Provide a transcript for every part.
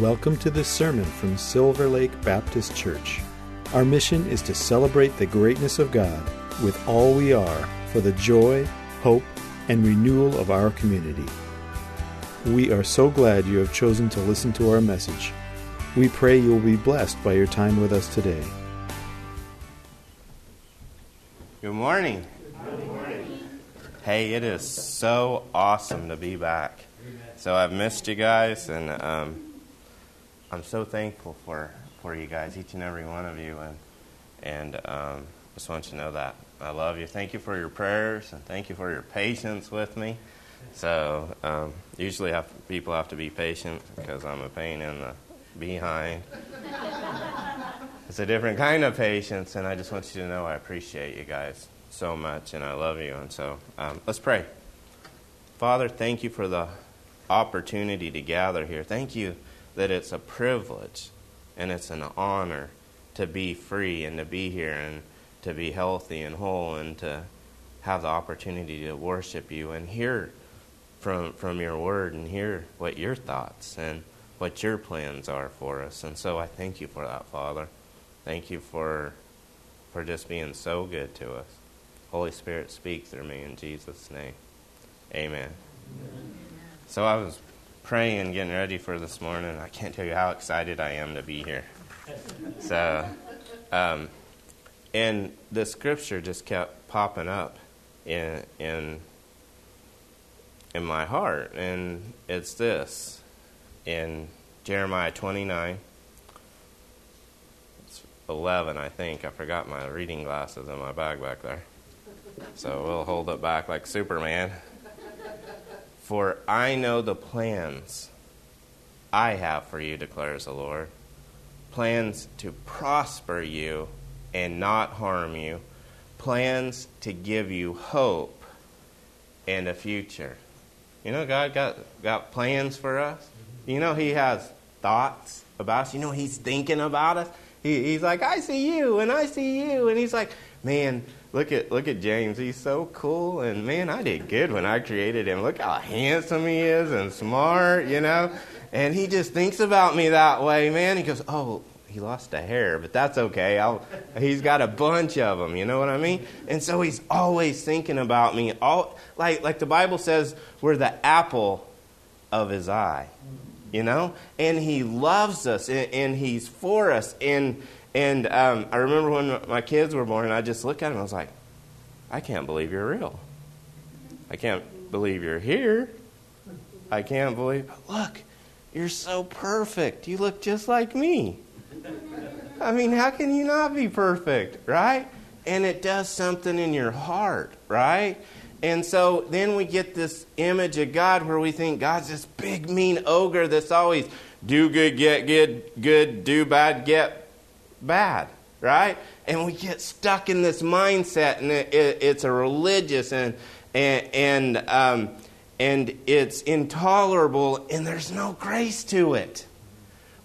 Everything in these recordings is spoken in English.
Welcome to this sermon from Silver Lake Baptist Church. Our mission is to celebrate the greatness of God with all we are for the joy, hope, and renewal of our community. We are so glad you have chosen to listen to our message. We pray you will be blessed by your time with us today. Good morning. Good morning. Hey, it is so awesome to be back. So I've missed you guys, and um, I'm so thankful for, for you guys, each and every one of you, and and um, just want you to know that I love you. Thank you for your prayers, and thank you for your patience with me. So um, usually have, people have to be patient because I'm a pain in the behind. it's a different kind of patience, and I just want you to know I appreciate you guys so much, and I love you. And so um, let's pray. Father, thank you for the opportunity to gather here. Thank you that it's a privilege and it's an honor to be free and to be here and to be healthy and whole and to have the opportunity to worship you and hear from from your word and hear what your thoughts and what your plans are for us. And so I thank you for that, Father. Thank you for for just being so good to us. Holy Spirit, speak through me in Jesus' name. Amen. Amen. So I was praying getting ready for this morning. I can't tell you how excited I am to be here. So, um, and the scripture just kept popping up in in in my heart, and it's this in Jeremiah twenty nine. It's eleven, I think. I forgot my reading glasses in my bag back there, so we'll hold it back like Superman. For I know the plans I have for you, declares the Lord plans to prosper you and not harm you, plans to give you hope and a future. You know, God got, got plans for us. You know, He has thoughts about us. You know, He's thinking about us. He, he's like, I see you, and I see you. And He's like, man, look at look at James. He's so cool, and man, I did good when I created him. Look how handsome he is and smart, you know. And he just thinks about me that way, man. He goes, oh. He lost a hair, but that's okay. I'll, he's got a bunch of them, you know what I mean? And so he's always thinking about me. All like like the Bible says, we're the apple of his eye, you know. And he loves us, and, and he's for us, and and um, I remember when my kids were born, I just looked at them, I was like, I can't believe you're real. I can't believe you're here. I can't believe, look, you're so perfect. You look just like me. I mean, how can you not be perfect, right? And it does something in your heart, right? And so then we get this image of God where we think God's this big, mean ogre that's always do good, get good, good, do bad, get bad, right? And we get stuck in this mindset, and it, it, it's a religious and and and, um, and it's intolerable, and there's no grace to it.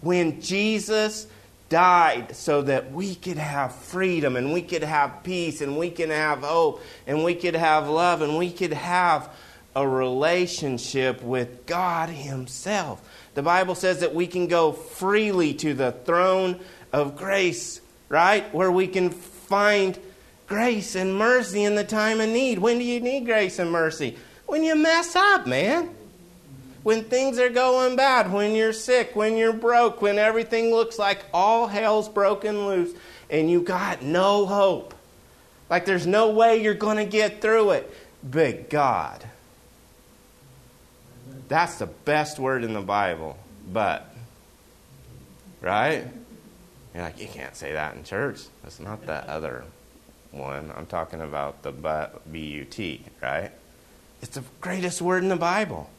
When Jesus died so that we could have freedom and we could have peace and we can have hope and we could have love and we could have a relationship with God Himself. The Bible says that we can go freely to the throne of grace, right? Where we can find grace and mercy in the time of need. When do you need grace and mercy? When you mess up, man. When things are going bad, when you're sick, when you're broke, when everything looks like all hell's broken loose and you got no hope. Like there's no way you're going to get through it. But God. That's the best word in the Bible. But. Right? You're like, you can't say that in church. That's not that other one. I'm talking about the B U T, right? It's the greatest word in the Bible.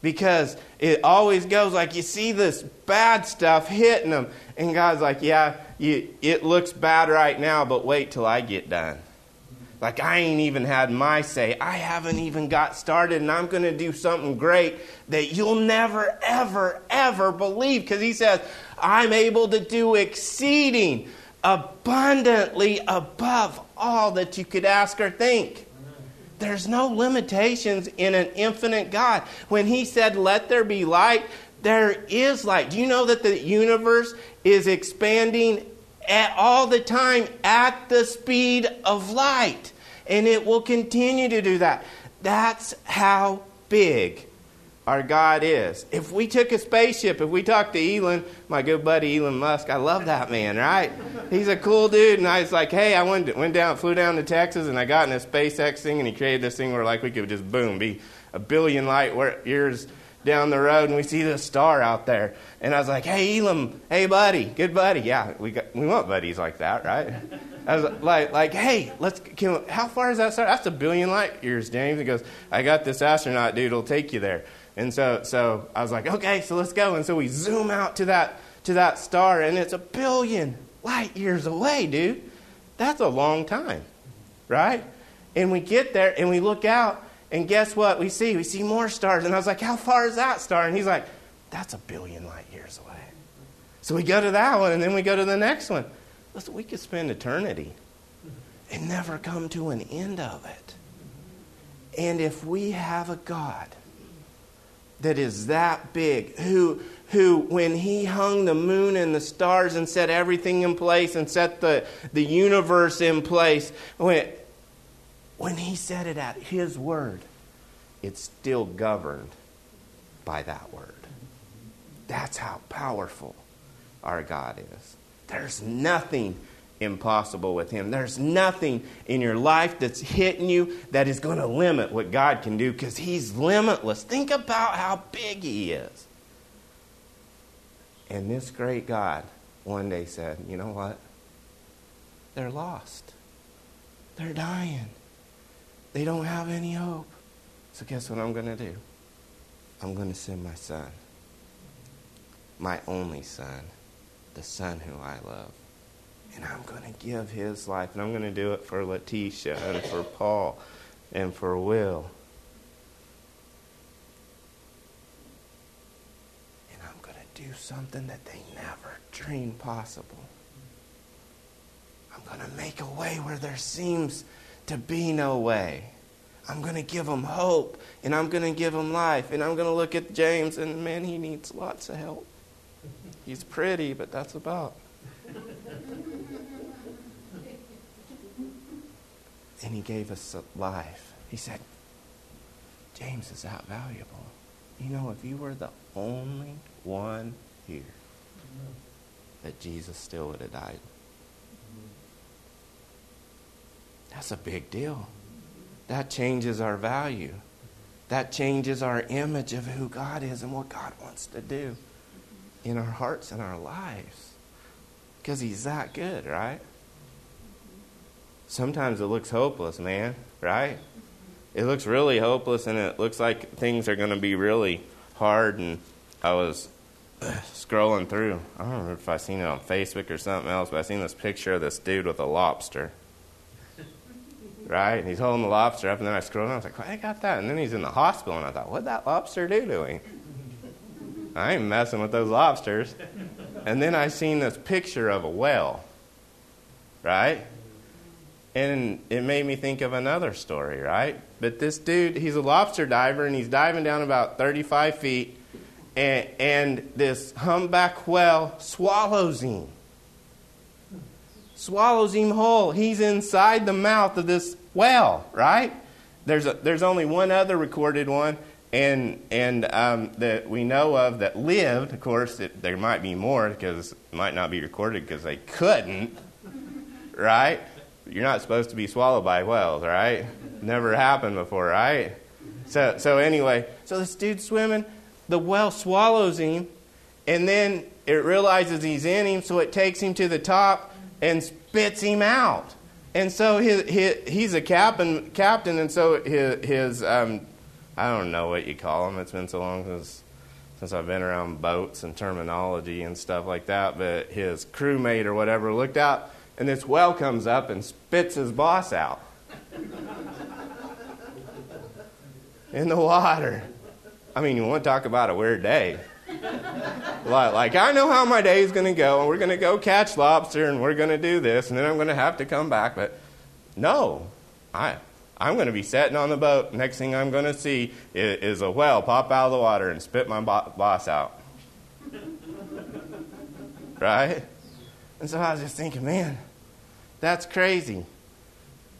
Because it always goes like you see this bad stuff hitting them, and God's like, yeah, you, it looks bad right now, but wait till I get done. Like, I ain't even had my say. I haven't even got started, and I'm going to do something great that you'll never, ever, ever believe. Because He says, I'm able to do exceeding abundantly above all that you could ask or think. There's no limitations in an infinite God. When He said, Let there be light, there is light. Do you know that the universe is expanding at all the time at the speed of light? And it will continue to do that. That's how big our God is. If we took a spaceship, if we talked to Elon, my good buddy Elon Musk, I love that man, right? He's a cool dude, and I was like, hey, I went, went down, flew down to Texas, and I got in a SpaceX thing, and he created this thing where like we could just boom, be a billion light years down the road, and we see this star out there. And I was like, hey, Elon, hey, buddy, good buddy. Yeah, we, got, we want buddies like that, right? I was like, like, hey, let's. Can, how far is that star? That's a billion light years, James. He goes, I got this astronaut dude. will take you there. And so, so I was like, okay, so let's go. And so we zoom out to that, to that star, and it's a billion light years away, dude. That's a long time, right? And we get there and we look out, and guess what we see? We see more stars. And I was like, how far is that star? And he's like, that's a billion light years away. So we go to that one, and then we go to the next one. Listen, we could spend eternity and never come to an end of it. And if we have a God that is that big, who, who when he hung the moon and the stars and set everything in place and set the, the universe in place, when, when he said it at his word, it's still governed by that word. That's how powerful our God is. There's nothing impossible with Him. There's nothing in your life that's hitting you that is going to limit what God can do because He's limitless. Think about how big He is. And this great God one day said, You know what? They're lost. They're dying. They don't have any hope. So, guess what I'm going to do? I'm going to send my son, my only son, the son who I love and I'm going to give his life, and I'm going to do it for Letitia and for Paul and for Will. And I'm going to do something that they never dreamed possible. I'm going to make a way where there seems to be no way. I'm going to give them hope, and I'm going to give them life, and I'm going to look at James, and man, he needs lots of help. He's pretty, but that's about. and he gave us life. He said, James is that valuable. You know, if you were the only one here, that Jesus still would have died. That's a big deal. That changes our value. That changes our image of who God is and what God wants to do in our hearts and our lives. Because He's that good, right? sometimes it looks hopeless, man, right? It looks really hopeless and it looks like things are going to be really hard. And I was scrolling through, I don't remember if I seen it on Facebook or something else, but I seen this picture of this dude with a lobster. Right? And he's holding the lobster up, and then I scrolled and I was like, why I got that? And then he's in the hospital, and I thought, what'd that lobster do to him? I ain't messing with those lobsters. And then I seen this picture of a whale, right? And it made me think of another story, right? But this dude, he's a lobster diver and he's diving down about 35 feet, and, and this humpback whale swallows him. Swallows him whole. He's inside the mouth of this whale, right? There's, a, there's only one other recorded one, and, and um, that we know of that lived. Of course, it, there might be more because it might not be recorded because they couldn't, right? you're not supposed to be swallowed by whales, right? Never happened before, right? So, so anyway, so this dude's swimming, the whale swallows him, and then it realizes he's in him, so it takes him to the top and spits him out. And so his, his, he's a captain, captain, and so his, his um, I don't know what you call him. It's been so long since since I've been around boats and terminology and stuff like that. But his crewmate or whatever looked out and this whale comes up and spits his boss out in the water. I mean, you want to talk about a weird day. Like, I know how my day is going to go, and we're going to go catch lobster, and we're going to do this, and then I'm going to have to come back. But no, I, I'm going to be sitting on the boat. Next thing I'm going to see is, is, a whale pop out of the water and spit my bo- boss out. right? And so I was just thinking, man, that's crazy.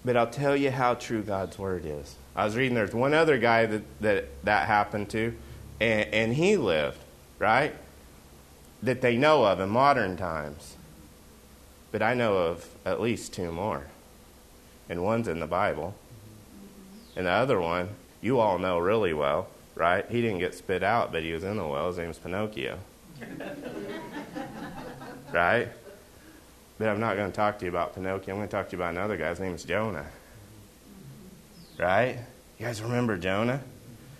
But I'll tell you how true God's word is. I was reading there's one other guy that that, that happened to, and, and he lived, right? That they know of in modern times. But I know of at least two more. And one's in the Bible. And the other one, you all know really well, right? He didn't get spit out, but he was in the well. His name's Pinocchio. right? But I'm not going to talk to you about Pinocchio. I'm going to talk to you about another guy. His name is Jonah. Right? You guys remember Jonah?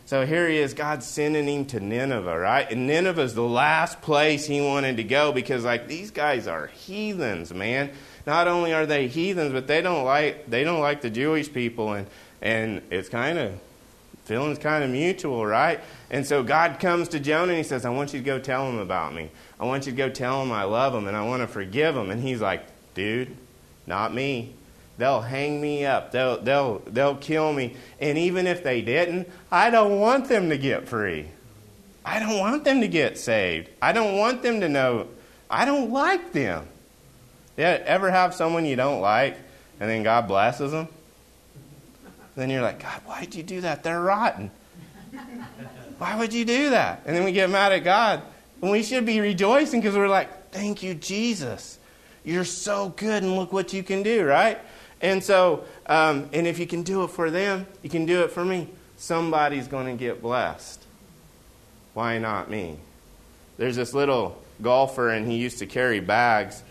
So here he is, God's sending him to Nineveh, right? And Nineveh is the last place he wanted to go because, like, these guys are heathens, man. Not only are they heathens, but they don't like they don't like the Jewish people, and and it's kind of feelings kind of mutual, right? And so God comes to Jonah and he says, I want you to go tell him about me. I want you to go tell him I love him and I want to forgive him. And he's like, dude, not me. They'll hang me up. They'll, they'll, they'll kill me. And even if they didn't, I don't want them to get free. I don't want them to get saved. I don't want them to know. I don't like them. Yeah, ever have someone you don't like and then God blesses them? Then you're like, God, why'd you do that? They're rotten. Why would you do that? And then we get mad at God. And we should be rejoicing because we're like, thank you, Jesus. You're so good, and look what you can do, right? And so, um, and if you can do it for them, you can do it for me. Somebody's going to get blessed. Why not me? There's this little golfer, and he used to carry bags.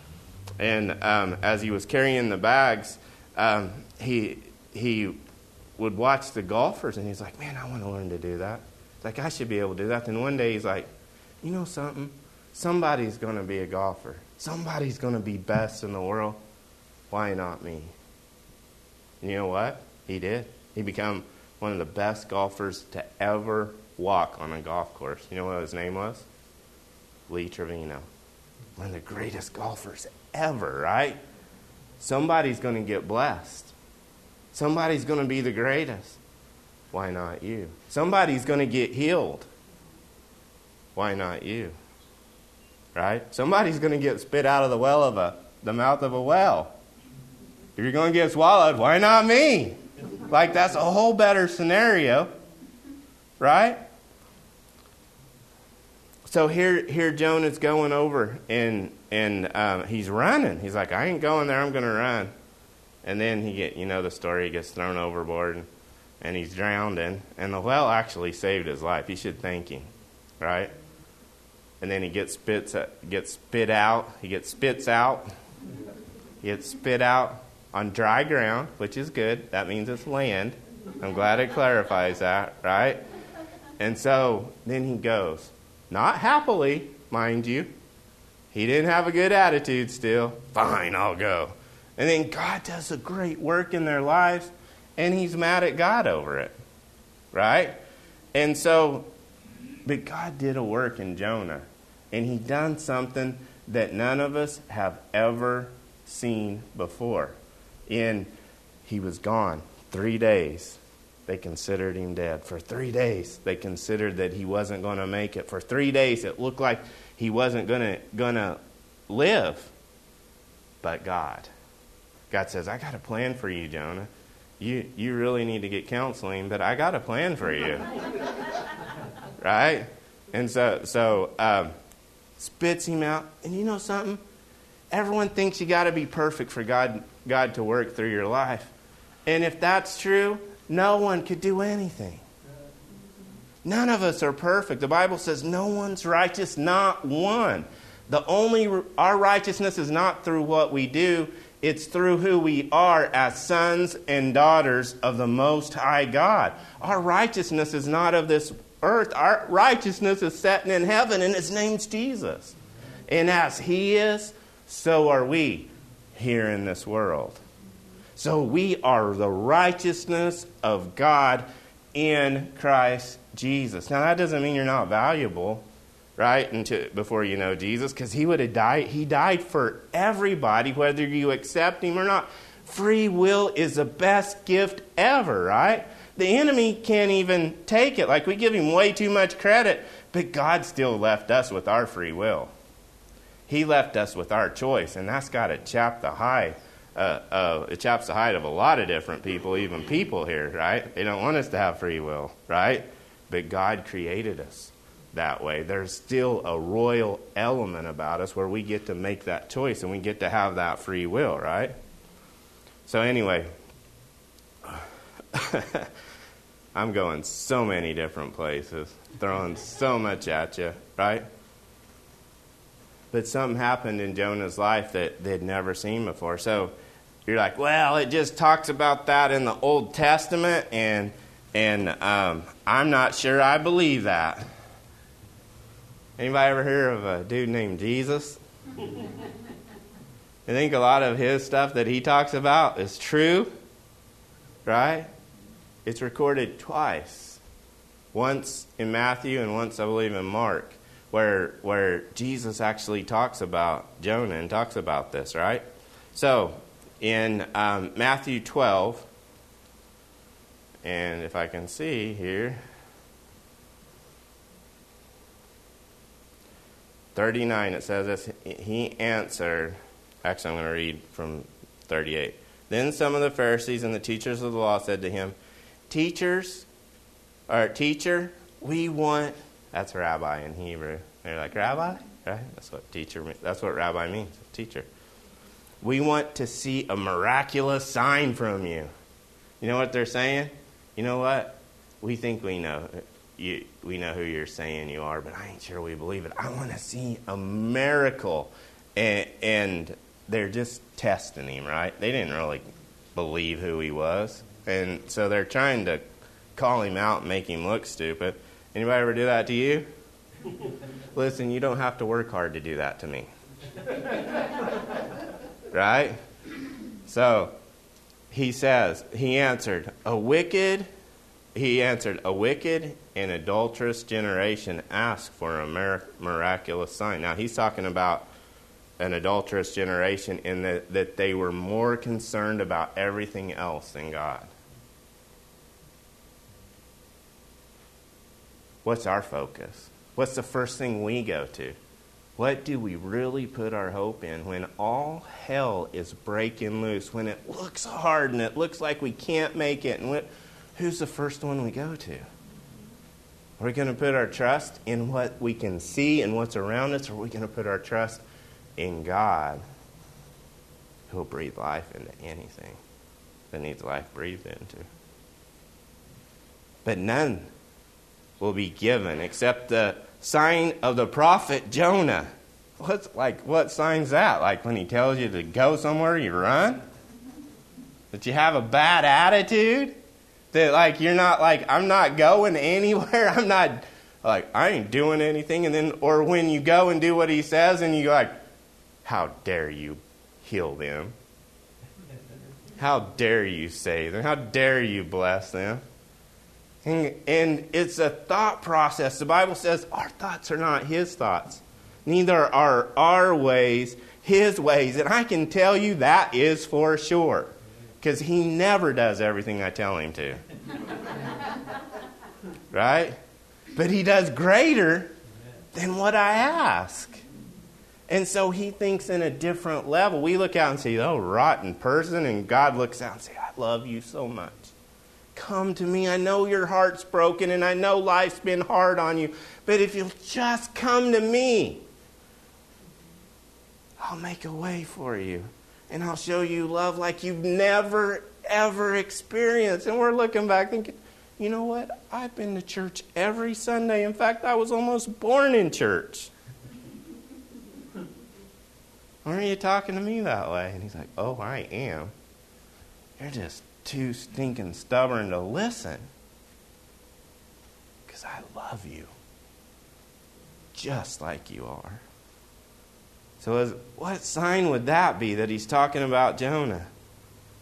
And um, as he was carrying the bags, um, he he would watch the golfers and he's like, man, I want to learn to do that. like, I should be able to do that. Then one day he's like, you know something? Somebody's going to be a golfer. Somebody's going to be best in the world. Why not me? And you know what? He did. He became one of the best golfers to ever walk on a golf course. You know what his name was? Lee Trevino. One of the greatest golfers ever, right? Somebody's going to get blessed. Somebody's going to be the greatest. Why not you? Somebody's going to get healed. Why not you? Right? Somebody's going to get spit out of the well of a the mouth of a well. If you're going to get swallowed, why not me? Like that's a whole better scenario. Right? So here, here Jonah's going over and and um, he's running. He's like, I ain't going there. I'm going to run. And then he get, you know the story, he gets thrown overboard and, and he's drowned in. And the whale actually saved his life. He should thank him, right? And then he gets spits gets spit out. He gets spits out. He gets spit out on dry ground, which is good. That means it's land. I'm glad it clarifies that, right? And so then he goes, not happily, mind you. He didn't have a good attitude still. Fine, I'll go. And then God does a great work in their lives, and he's mad at God over it. Right? And so, but God did a work in Jonah, and he done something that none of us have ever seen before. And he was gone three days. They considered him dead. For three days, they considered that he wasn't going to make it. For three days, it looked like he wasn't going to live. But God God says, I got a plan for you, Jonah. You, you really need to get counseling, but I got a plan for you. right? And so, so um, spits him out. And you know something? Everyone thinks you got to be perfect for God, God to work through your life. And if that's true, no one could do anything. None of us are perfect. The Bible says no one's righteous, not one. The only our righteousness is not through what we do, it's through who we are as sons and daughters of the Most High God. Our righteousness is not of this earth. Our righteousness is setting in heaven, and His name's Jesus. And as He is, so are we here in this world. So we are the righteousness of God in Christ Jesus. Now, that doesn't mean you're not valuable right? Before you know Jesus, because he would have died. He died for everybody, whether you accept him or not. Free will is the best gift ever, right? The enemy can't even take it. Like we give him way too much credit But God still left us with our free will. He left us with our choice, and that's got to chap the hide. Uh, uh, it chaps the hide of a lot of different people, even people here, right? They don't want us to have free will, right? But God created us that way. There's still a royal element about us where we get to make that choice and we get to have that free will, right? So, anyway, I'm going so many different places, throwing so much at you, right? But something happened in Jonah's life that they'd never seen before. So you're like, well, it just talks about that in the Old Testament, and and um, I'm not sure I believe that. Anybody ever hear of a dude named Jesus? I think a lot of his stuff that he talks about is true, right? It's recorded twice. Once in Matthew and once, I believe, in Mark, where, where Jesus actually talks about Jonah and talks about this, right? So, in um, Matthew 12, and if I can see here, 39, it says this He answered, actually, I'm going to read from 38. Then some of the Pharisees and the teachers of the law said to him, Teachers, or teacher, we want, that's rabbi in Hebrew. They're like, Rabbi? Right? That's what teacher, that's what rabbi means, teacher. We want to see a miraculous sign from you. You know what they're saying? You know what? We think we know you, we know who you're saying you are, but I ain't sure we believe it. I want to see a miracle. And, and they're just testing him, right? They didn't really believe who he was. And so they're trying to call him out and make him look stupid. Anybody ever do that to you? Listen, you don't have to work hard to do that to me. right? So he says, he answered, A wicked, he answered, A wicked and adulterous generation ask for a miraculous sign. Now he's talking about an adulterous generation in that, that they were more concerned about everything else than God. What's our focus? What's the first thing we go to? What do we really put our hope in when all hell is breaking loose, when it looks hard and it looks like we can't make it? And who's the first one we go to? Are we going to put our trust in what we can see and what's around us, or are we going to put our trust in God who'll breathe life into anything that needs life breathed into? But none will be given except the sign of the prophet Jonah. What's like what sign's that? Like when he tells you to go somewhere, you run? That you have a bad attitude? That like you're not like I'm not going anywhere. I'm not like I ain't doing anything and then or when you go and do what he says and you go like how dare you heal them? How dare you save them? How dare you bless them? And, and it's a thought process. The Bible says our thoughts are not His thoughts, neither are our ways His ways. And I can tell you that is for sure, because He never does everything I tell Him to. right? But He does greater than what I ask. And so he thinks in a different level. We look out and say, oh, rotten person. And God looks out and says, I love you so much. Come to me. I know your heart's broken and I know life's been hard on you, but if you'll just come to me, I'll make a way for you and I'll show you love like you've never, ever experienced. And we're looking back thinking, you know what? I've been to church every Sunday. In fact, I was almost born in church. Aren't you talking to me that way? And he's like, Oh, I am. You're just too stinking stubborn to listen. Because I love you just like you are. So, as, what sign would that be that he's talking about Jonah?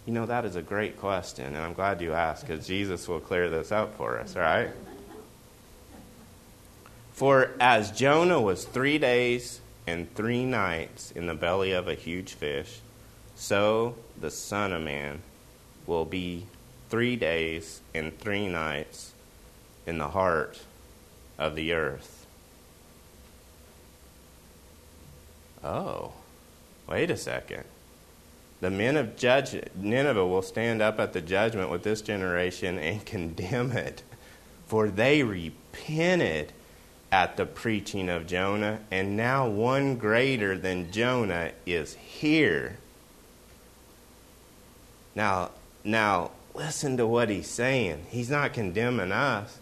You know, that is a great question, and I'm glad you asked because Jesus will clear this up for us, right? For as Jonah was three days and three nights in the belly of a huge fish, so the Son of Man will be three days and three nights in the heart of the earth. Oh, wait a second. The men of judge, Nineveh will stand up at the judgment with this generation and condemn it, for they repented at the preaching of Jonah, and now one greater than Jonah is here. Now, now listen to what he's saying. He's not condemning us.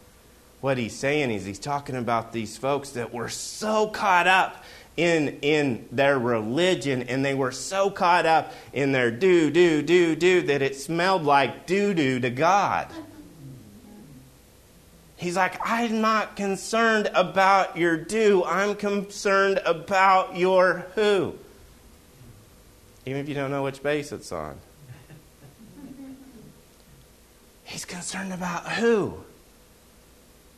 What he's saying is he's talking about these folks that were so caught up in, in their religion and they were so caught up in their do, do, do, do that it smelled like doo doo to God. He's like, I'm not concerned about your do, I'm concerned about your who. Even if you don't know which base it's on. He's concerned about who.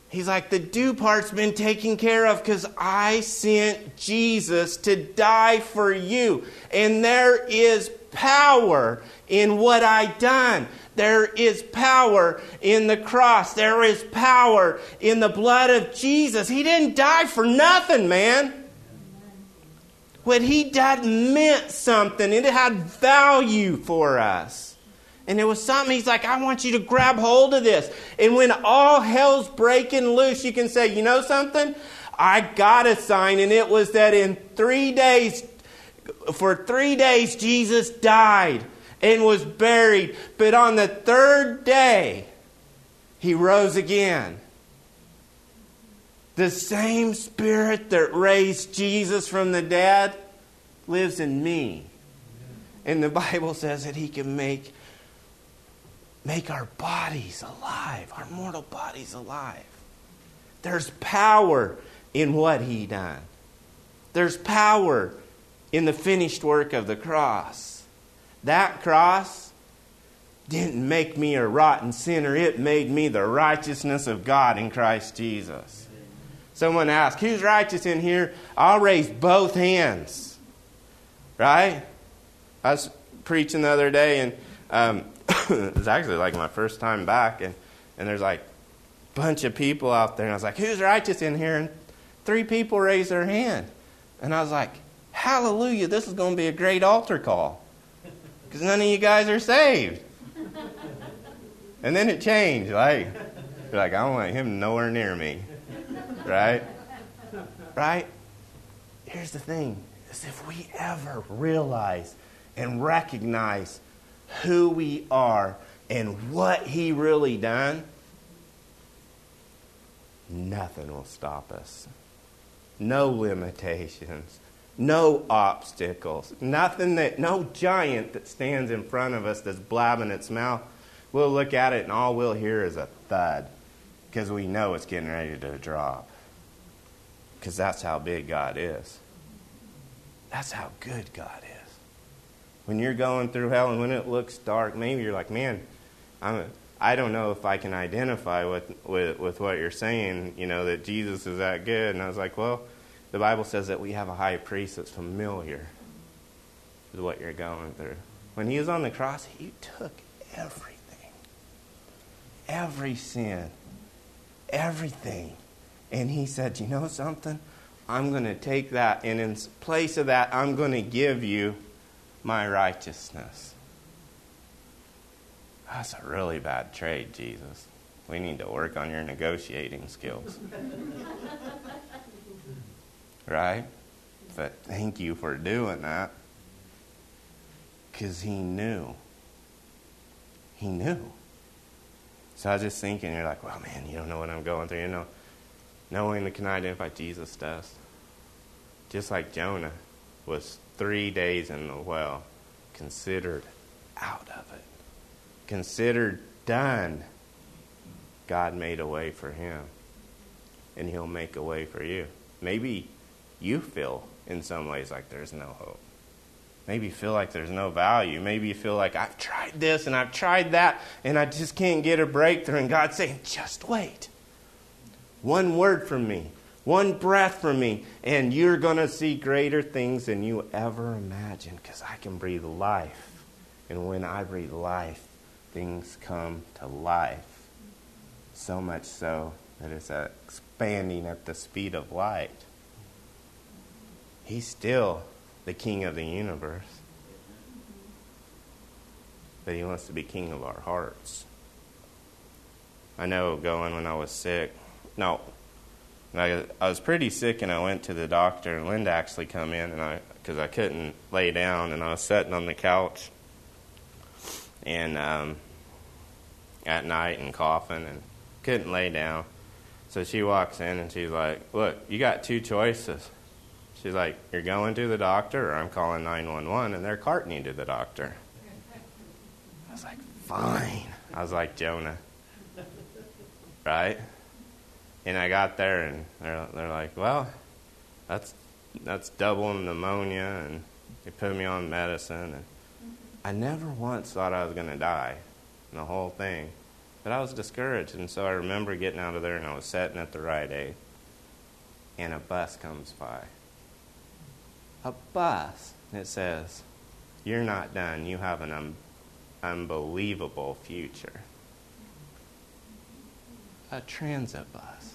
He's like, the do part's been taken care of because I sent Jesus to die for you. And there is power in what I done. There is power in the cross. There is power in the blood of Jesus. He didn't die for nothing, man. What he did meant something. It had value for us. And it was something he's like, I want you to grab hold of this. And when all hell's breaking loose, you can say, you know something? I got a sign, and it was that in three days, for three days, Jesus died and was buried. But on the third day, he rose again. The same spirit that raised Jesus from the dead lives in me. And the Bible says that he can make make our bodies alive, our mortal bodies alive. There's power in what he done. There's power in the finished work of the cross. That cross didn't make me a rotten sinner, it made me the righteousness of God in Christ Jesus. Someone asked, Who's righteous in here? I'll raise both hands. Right? I was preaching the other day, and um, it was actually like my first time back, and, and there's like a bunch of people out there, and I was like, Who's righteous in here? And three people raised their hand. And I was like, Hallelujah, this is going to be a great altar call. Because none of you guys are saved. And then it changed. Like, like, I don't want him nowhere near me. Right? Right? Here's the thing is if we ever realize and recognize who we are and what He really done, nothing will stop us. No limitations, no obstacles, nothing that, no giant that stands in front of us that's blabbing its mouth. We'll look at it and all we'll hear is a thud because we know it's getting ready to drop. Because that's how big God is. That's how good God when you're going through hell and when it looks dark, maybe you're like, man, I'm, I don't know if I can identify with, with, with what you're saying, you know, that Jesus is that good. And I was like, well, the Bible says that we have a high priest that's familiar with what you're going through. When he was on the cross, he took everything, every sin, everything. And he said, you know something? I'm going to take that, and in place of that, I'm going to give you my righteousness. That's a really bad trade, Jesus. We need to work on your negotiating skills. right? But thank you for doing that. Because he knew. He knew. So I was just thinking, you're like, well, man, you don't know what I'm going through. You know, knowing that can identify Jesus does. Just like Jonah was three days in the well, considered out of it, considered done. God made a way for him, and he'll make a way for you. Maybe you feel in some ways like there's no hope. Maybe you feel like there's no value. Maybe you feel like I've tried this and I've tried that and I just can't get a breakthrough. And God's saying, just wait. One word from me, one breath from me, and you're going to see greater things than you ever imagined because I can breathe life. And when I breathe life, things come to life. So much so that it's expanding at the speed of light. He's still the king of the universe. But he wants to be king of our hearts. I know going when I was sick. No, I, I was pretty sick, and I went to the doctor, and Linda actually come in, and I because I couldn't lay down, and I was sitting on the couch, and um, at night and coughing, and couldn't lay down. So she walks in, and she's like, "Look, you got two choices." She's like, "You're going to the doctor, or I'm calling 911, and they're carting you to the doctor." I was like, "Fine." I was like Jonah, right? And I got there, and they're, they're like, well, that's, that's double pneumonia, and they put me on medicine. And I never once thought I was going to die in the whole thing. But I was discouraged, and so I remember getting out of there, and I was sitting at the Rite Aid, and a bus comes by. A bus. It says, You're not done. You have an un- unbelievable future. A transit bus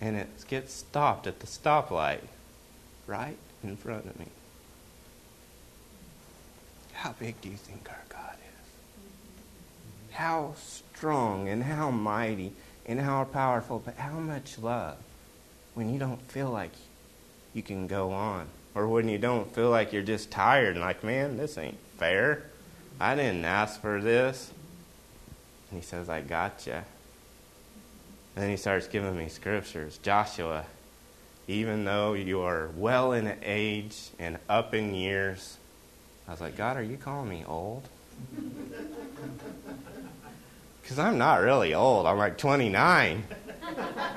and it gets stopped at the stoplight right in front of me. How big do you think our God is? How strong and how mighty and how powerful, but how much love when you don't feel like you can go on. Or when you don't feel like you're just tired and like, man, this ain't fair. I didn't ask for this. And he says, I got you. And then he starts giving me scriptures. Joshua, even though you are well in age and up in years, I was like, God, are you calling me old? Because I'm not really old. I'm like 29.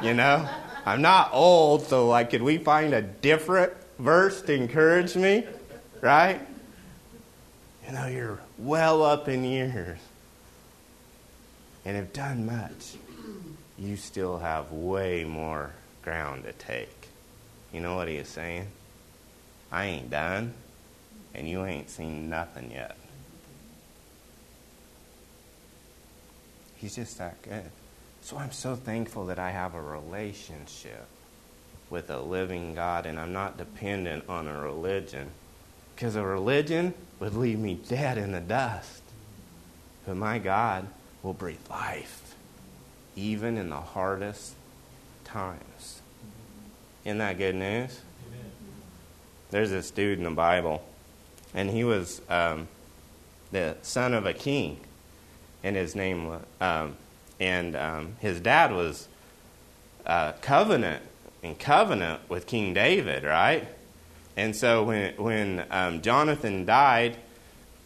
You know? I'm not old, so like, could we find a different verse to encourage me? Right? You know, you're well up in years and have done much you still have way more ground to take. You know what he is saying? I ain't done, and you ain't seen nothing yet. He's just that good. So I'm so thankful that I have a relationship with a living God and I'm not dependent on a religion. Because a religion would leave me dead in the dust. But my God will breathe life even in the hardest times. Isn't that good news? There's this dude in the Bible, and he was um, the son of a king, and his name was, um, and um, his dad was uh, covenant in covenant with King David, right? And so when when um, Jonathan died,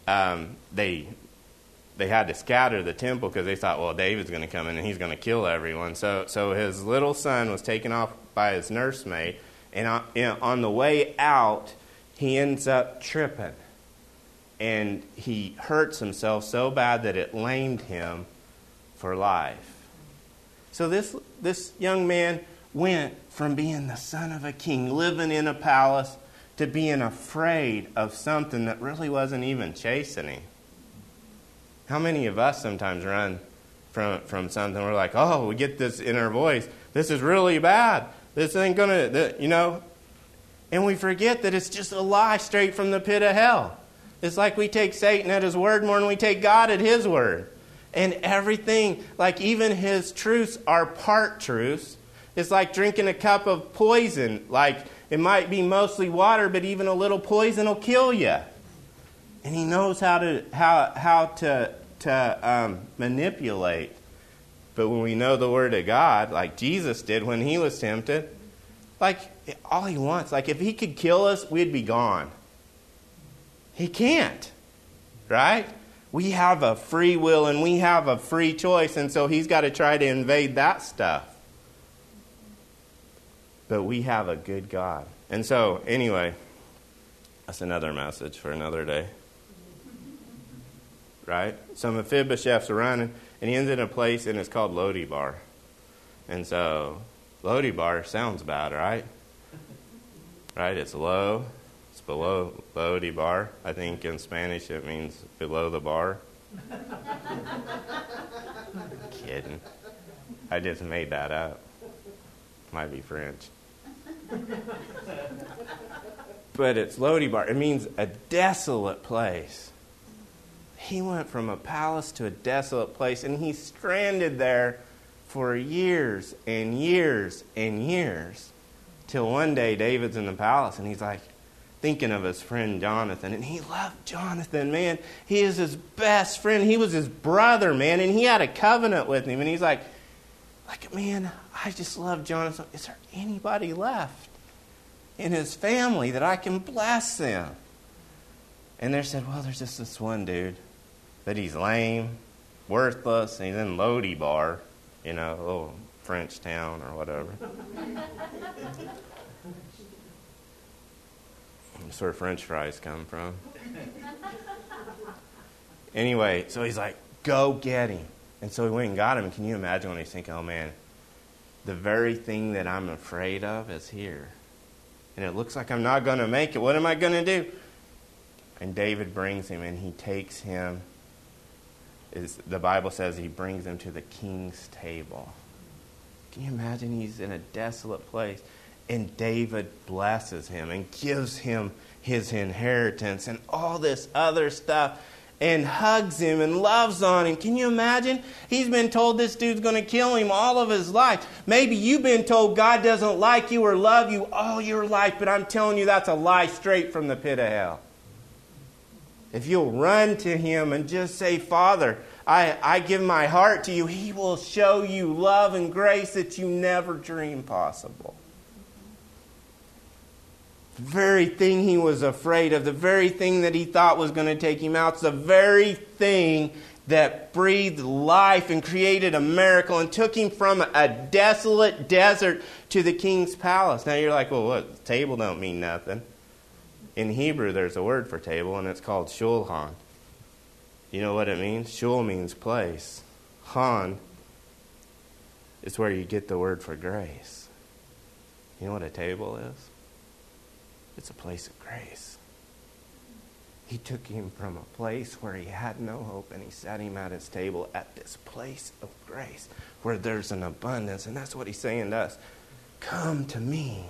um, they they had to scatter the temple because they thought, well, David's going to come in and he's going to kill everyone. So, so his little son was taken off by his nursemaid, and on, on the way out, he ends up tripping. And he hurts himself so bad that it lamed him for life. So this, this young man went from being the son of a king, living in a palace, to being afraid of something that really wasn't even chastening. How many of us sometimes run from, from something? We're like, oh, we get this in our voice. This is really bad. This ain't going to, you know. And we forget that it's just a lie straight from the pit of hell. It's like we take Satan at his word more than we take God at his word. And everything, like even his truths, are part truths. It's like drinking a cup of poison. Like it might be mostly water, but even a little poison will kill you and he knows how to how how to to um, manipulate. But when we know the word of God, like Jesus did when he was tempted, like all he wants, like if he could kill us, we'd be gone. He can't, right? We have a free will and we have a free choice, and so he's got to try to invade that stuff. But we have a good God. And so, anyway, that's another message for another day right? So Mephibosheth's running, and he ends in a place, and it's called Lo-debar. And so Lo-debar sounds bad, right? Right? It's low. It's below Lo-debar. I think in Spanish it means below the bar. kidding. I just made that up. Might be French. but it's Lo-debar. It means a desolate place. He went from a palace to a desolate place, and he's stranded there for years and years and years. Till one day, David's in the palace, and he's like thinking of his friend Jonathan. And he loved Jonathan, man. He is his best friend. He was his brother, man, and he had a covenant with him. And he's like, like, man, I just love Jonathan. Is there anybody left in his family that I can bless them? And they said, well, there's just this one dude, but he's lame, worthless, and he's in Lo-debar, you know, a little French town or whatever. That's where French fries come from. Anyway, so he's like, go get him. And so he went and got him. And can you imagine when he's thinking, oh man, the very thing that I'm afraid of is here. And it looks like I'm not going to make it. What am I going to do? And David brings him and he takes him. Is the Bible says he brings him to the king's table. Can you imagine he's in a desolate place and David blesses him and gives him his inheritance and all this other stuff and hugs him and loves on him. Can you imagine? He's been told this dude's going to kill him all of his life. Maybe you've been told God doesn't like you or love you all your life, but I'm telling you that's a lie straight from the pit of hell. If you'll run to him and just say, Father, I, I give my heart to you, he will show you love and grace that you never dreamed possible The very thing he was afraid of, the very thing that he thought was going to take him out, the very thing that breathed life and created a miracle and took him from a desolate desert to the king's palace. Now you're like, well, what? Table don't mean nothing. In Hebrew, there's a word for table, and it's called shulhan. You know what it means? Shul means place. Han is where you get the word for grace. You know what a table is? It's a place of grace. He took him from a place where he had no hope and he sat him at his table at this place of grace where there's an abundance. And that's what he's saying to us Come to me.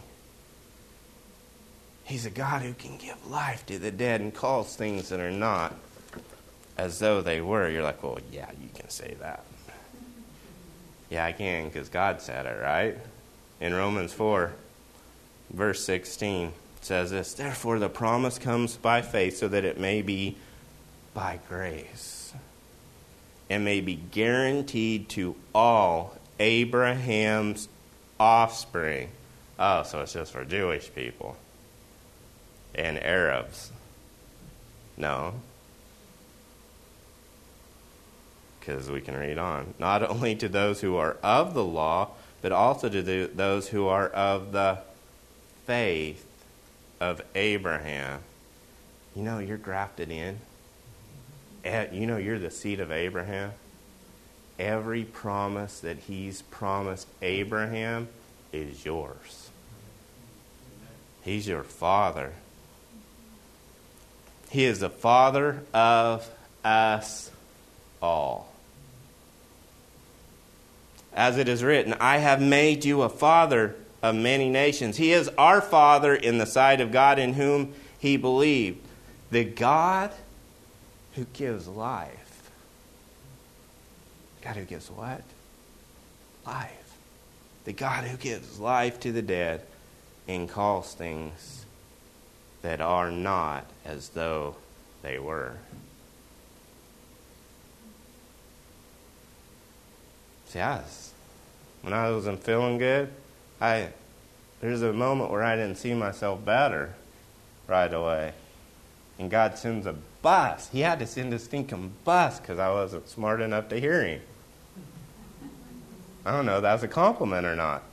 He's a God who can give life to the dead and calls things that are not as though they were. You're like, well, yeah, you can say that. Yeah, I can because God said it, right? In Romans 4, verse 16 says this Therefore, the promise comes by faith, so that it may be by grace and may be guaranteed to all Abraham's offspring. Oh, so it's just for Jewish people and Arabs. No. Because we can read on. Not only to those who are of the law, but also to the, those who are of the faith of Abraham, you know you're grafted in. Eh, you know you're the seed of Abraham. Every promise that he's promised Abraham is yours. He's your father. He is the father of us all. As it is written, I have made you a father of many nations. He is our Father in the sight of God in whom he believed. The God who gives life. God who gives what? Life. The God who gives life to the dead and calls things that are not as though they were. See, I was, when I wasn't feeling good, I there's a moment where I didn't see myself better right away. And God sends a bus. He had to send a stinking bus because I wasn't smart enough to hear him. I don't know, if that's a compliment or not.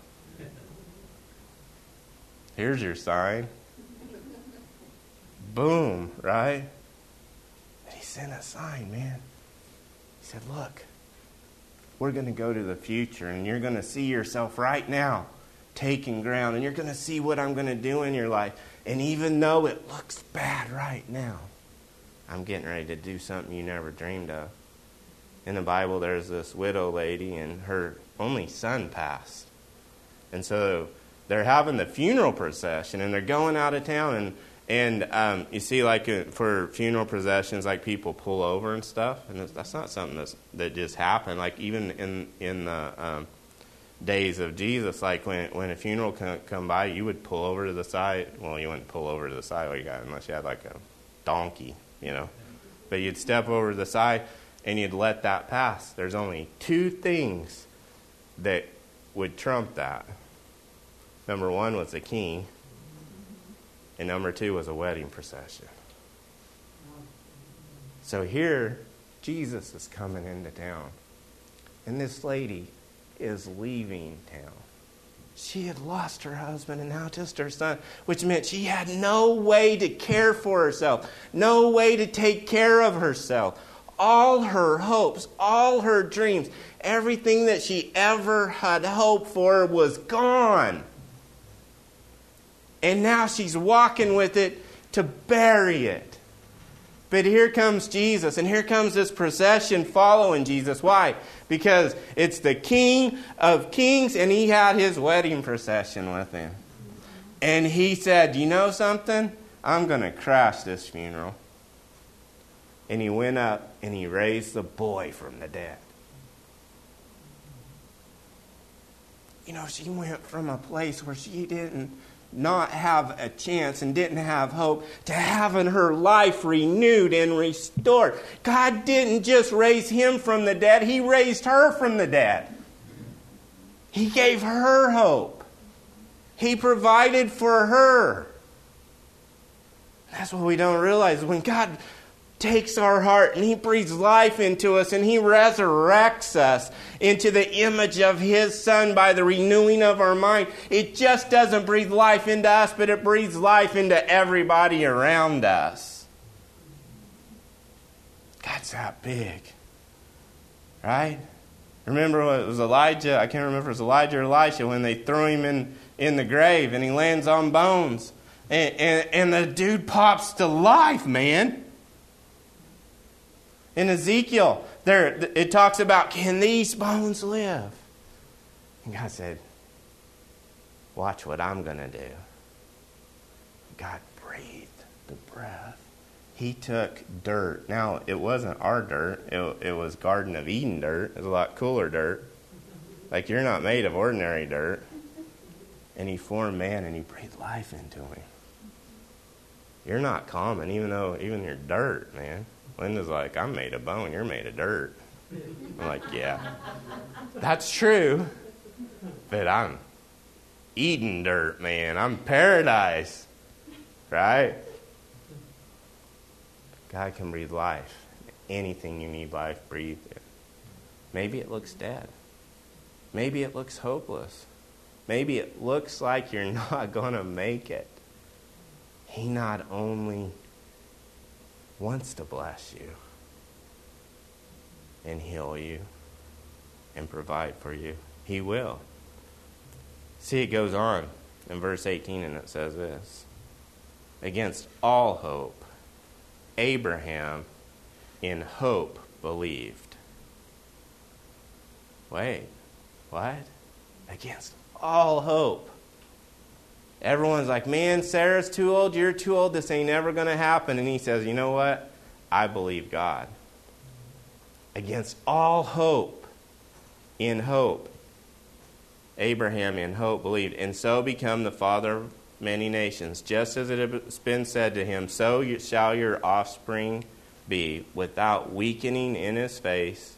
Here's your sign. Boom, right? And he sent a sign, man. He said, Look, we're going to go to the future, and you're going to see yourself right now taking ground, and you're going to see what I'm going to do in your life. And even though it looks bad right now, I'm getting ready to do something you never dreamed of. In the Bible, there's this widow lady, and her only son passed. And so they're having the funeral procession and they're going out of town and and um, you see like uh, for funeral processions like people pull over and stuff and that's not something that's, that just happened. Like even in in the um, days of jesus like when when a funeral come, come by you would pull over to the side. Well you wouldn't pull over to the side unless you had like a donkey you know. But you'd step over to the side and you'd let that pass. There's only two things that would trump that. Number one was a king, and number two was a wedding procession. So here, Jesus is coming into town, and this lady is leaving town. She had lost her husband and now just her son, which meant she had no way to care for herself, no way to take care of herself. All her hopes, all her dreams, everything that she ever had hoped for was gone. And now she's walking with it to bury it. But here comes Jesus, and here comes this procession following Jesus. Why? Because it's the King of Kings, and he had his wedding procession with him. And he said, You know something? I'm going to crash this funeral. And he went up and he raised the boy from the dead. You know, she went from a place where she didn't not have a chance and didn't have hope to having her life renewed and restored. God didn't just raise him from the dead, He raised her from the dead. He gave her hope, He provided for her. That's what we don't realize. When God takes our heart and He breathes life into us and He resurrects us into the image of His Son by the renewing of our mind. It just doesn't breathe life into us, but it breathes life into everybody around us. God's that big. Right? Remember it was Elijah, I can't remember it was Elijah or Elisha, when they threw him in, in the grave and he lands on bones. And, and, and the dude pops to life, man. In Ezekiel, there it talks about can these bones live? And God said, Watch what I'm going to do. God breathed the breath. He took dirt. Now, it wasn't our dirt, it, it was Garden of Eden dirt. It was a lot cooler dirt. Like, you're not made of ordinary dirt. And He formed man and He breathed life into him. You're not common, even though, even you're dirt, man. Linda's like, I'm made of bone, you're made of dirt. I'm like, yeah, that's true, but I'm eating dirt, man. I'm paradise, right? God can breathe life. Anything you need life breathed in. Maybe it looks dead. Maybe it looks hopeless. Maybe it looks like you're not going to make it. He not only wants to bless you and heal you and provide for you. He will. See, it goes on in verse 18 and it says this Against all hope, Abraham in hope believed. Wait, what? Against all hope. Everyone's like, man, Sarah's too old, you're too old, this ain't ever going to happen. And he says, you know what? I believe God. Against all hope, in hope, Abraham in hope believed, and so become the father of many nations. Just as it has been said to him, so shall your offspring be. Without weakening in his face,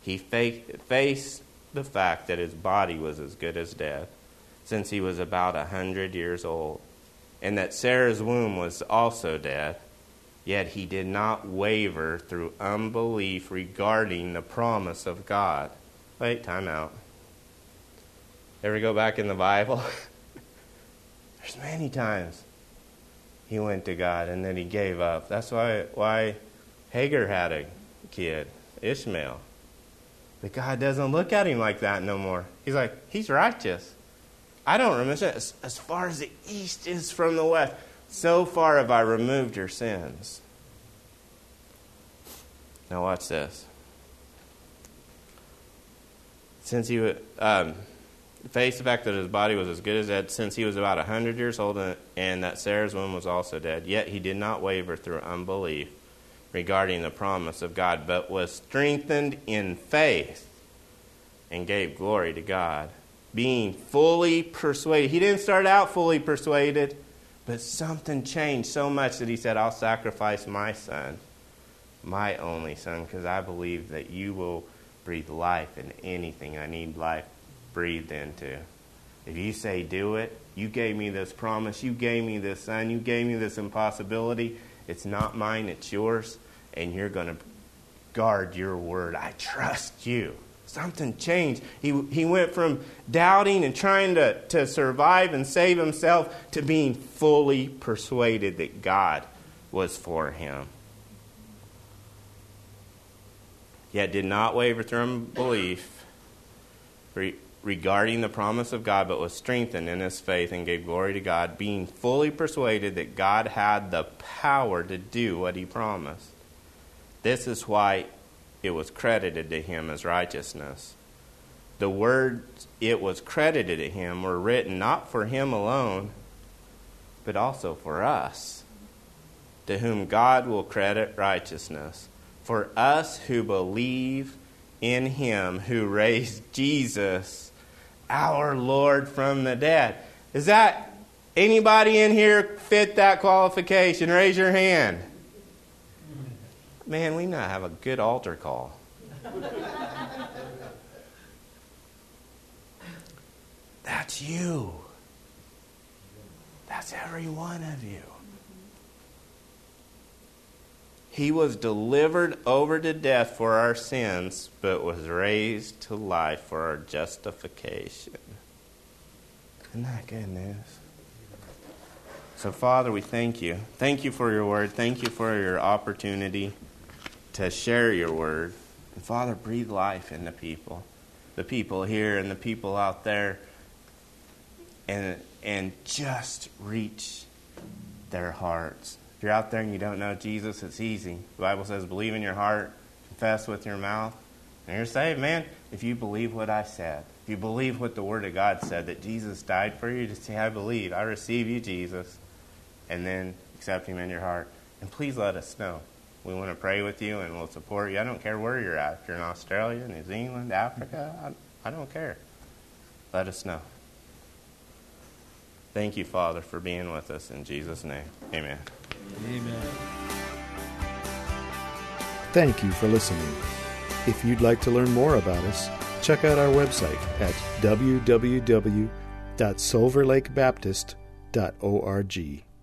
he faced the fact that his body was as good as dead since he was about a hundred years old, and that Sarah's womb was also dead. Yet he did not waver through unbelief regarding the promise of God. Wait, time out. Ever go back in the Bible? There's many times he went to God and then he gave up. That's why why Hagar had a kid, Ishmael. But God doesn't look at him like that no more. He's like, he's righteous. I don't remember as, as far as the east is from the west, so far have I removed your sins. Now watch this. Since he um, face the fact that his body was as good as dead since he was about a hundred years old, and that Sarah's womb was also dead. Yet he did not waver through unbelief regarding the promise of God, but was strengthened in faith and gave glory to God, being fully persuaded. He didn't start out fully persuaded, but something changed so much that he said, I'll sacrifice my son, my only son, because I believe that you will breathe life in anything I need life breathed into. If you say, do it, you gave me this promise, you gave me this son, you gave me this impossibility. It's not mine, it's yours, and you're going to guard your word. I trust you. Something changed. He, he went from doubting and trying to, to survive and save himself to being fully persuaded that God was for him. Yet did not waver through unbelief regarding the promise of God, but was strengthened in his faith and gave glory to God, being fully persuaded that God had the power to do what he promised. This is why it was credited to him as righteousness. The words it was credited to him were written not for him alone, but also for us, to whom God will credit righteousness. For us who believe in him who raised Jesus our Lord from the dead. Is that anybody in here fit that qualification? Raise your hand. Man, we now have a good altar call. That's you. That's every one of you. He was delivered over to death for our sins, but was raised to life for our justification. Isn't that good news? So, Father, we thank you. Thank you for your word. Thank you for your opportunity to share your word. And, Father, breathe life into people, the people here and the people out there, and, and just reach their hearts If you're out there and you don't know Jesus, it's easy. The Bible says, believe in your heart, confess with your mouth, and you're saved, man. If you believe what I said, if you believe what the Word of God said, that Jesus died for you, just say, I believe, I receive you, Jesus, and then accept Him in your heart. And please let us know. We want to pray with you and we'll support you. I don't care where you're at. If you're in Australia, New Zealand, Africa, I, I don't care. Let us know. Thank you, Father, for being with us. In Jesus' name, amen. Amen. Thank you for listening. If you'd like to learn more about us, check out our website at www.silverlakebaptist.org.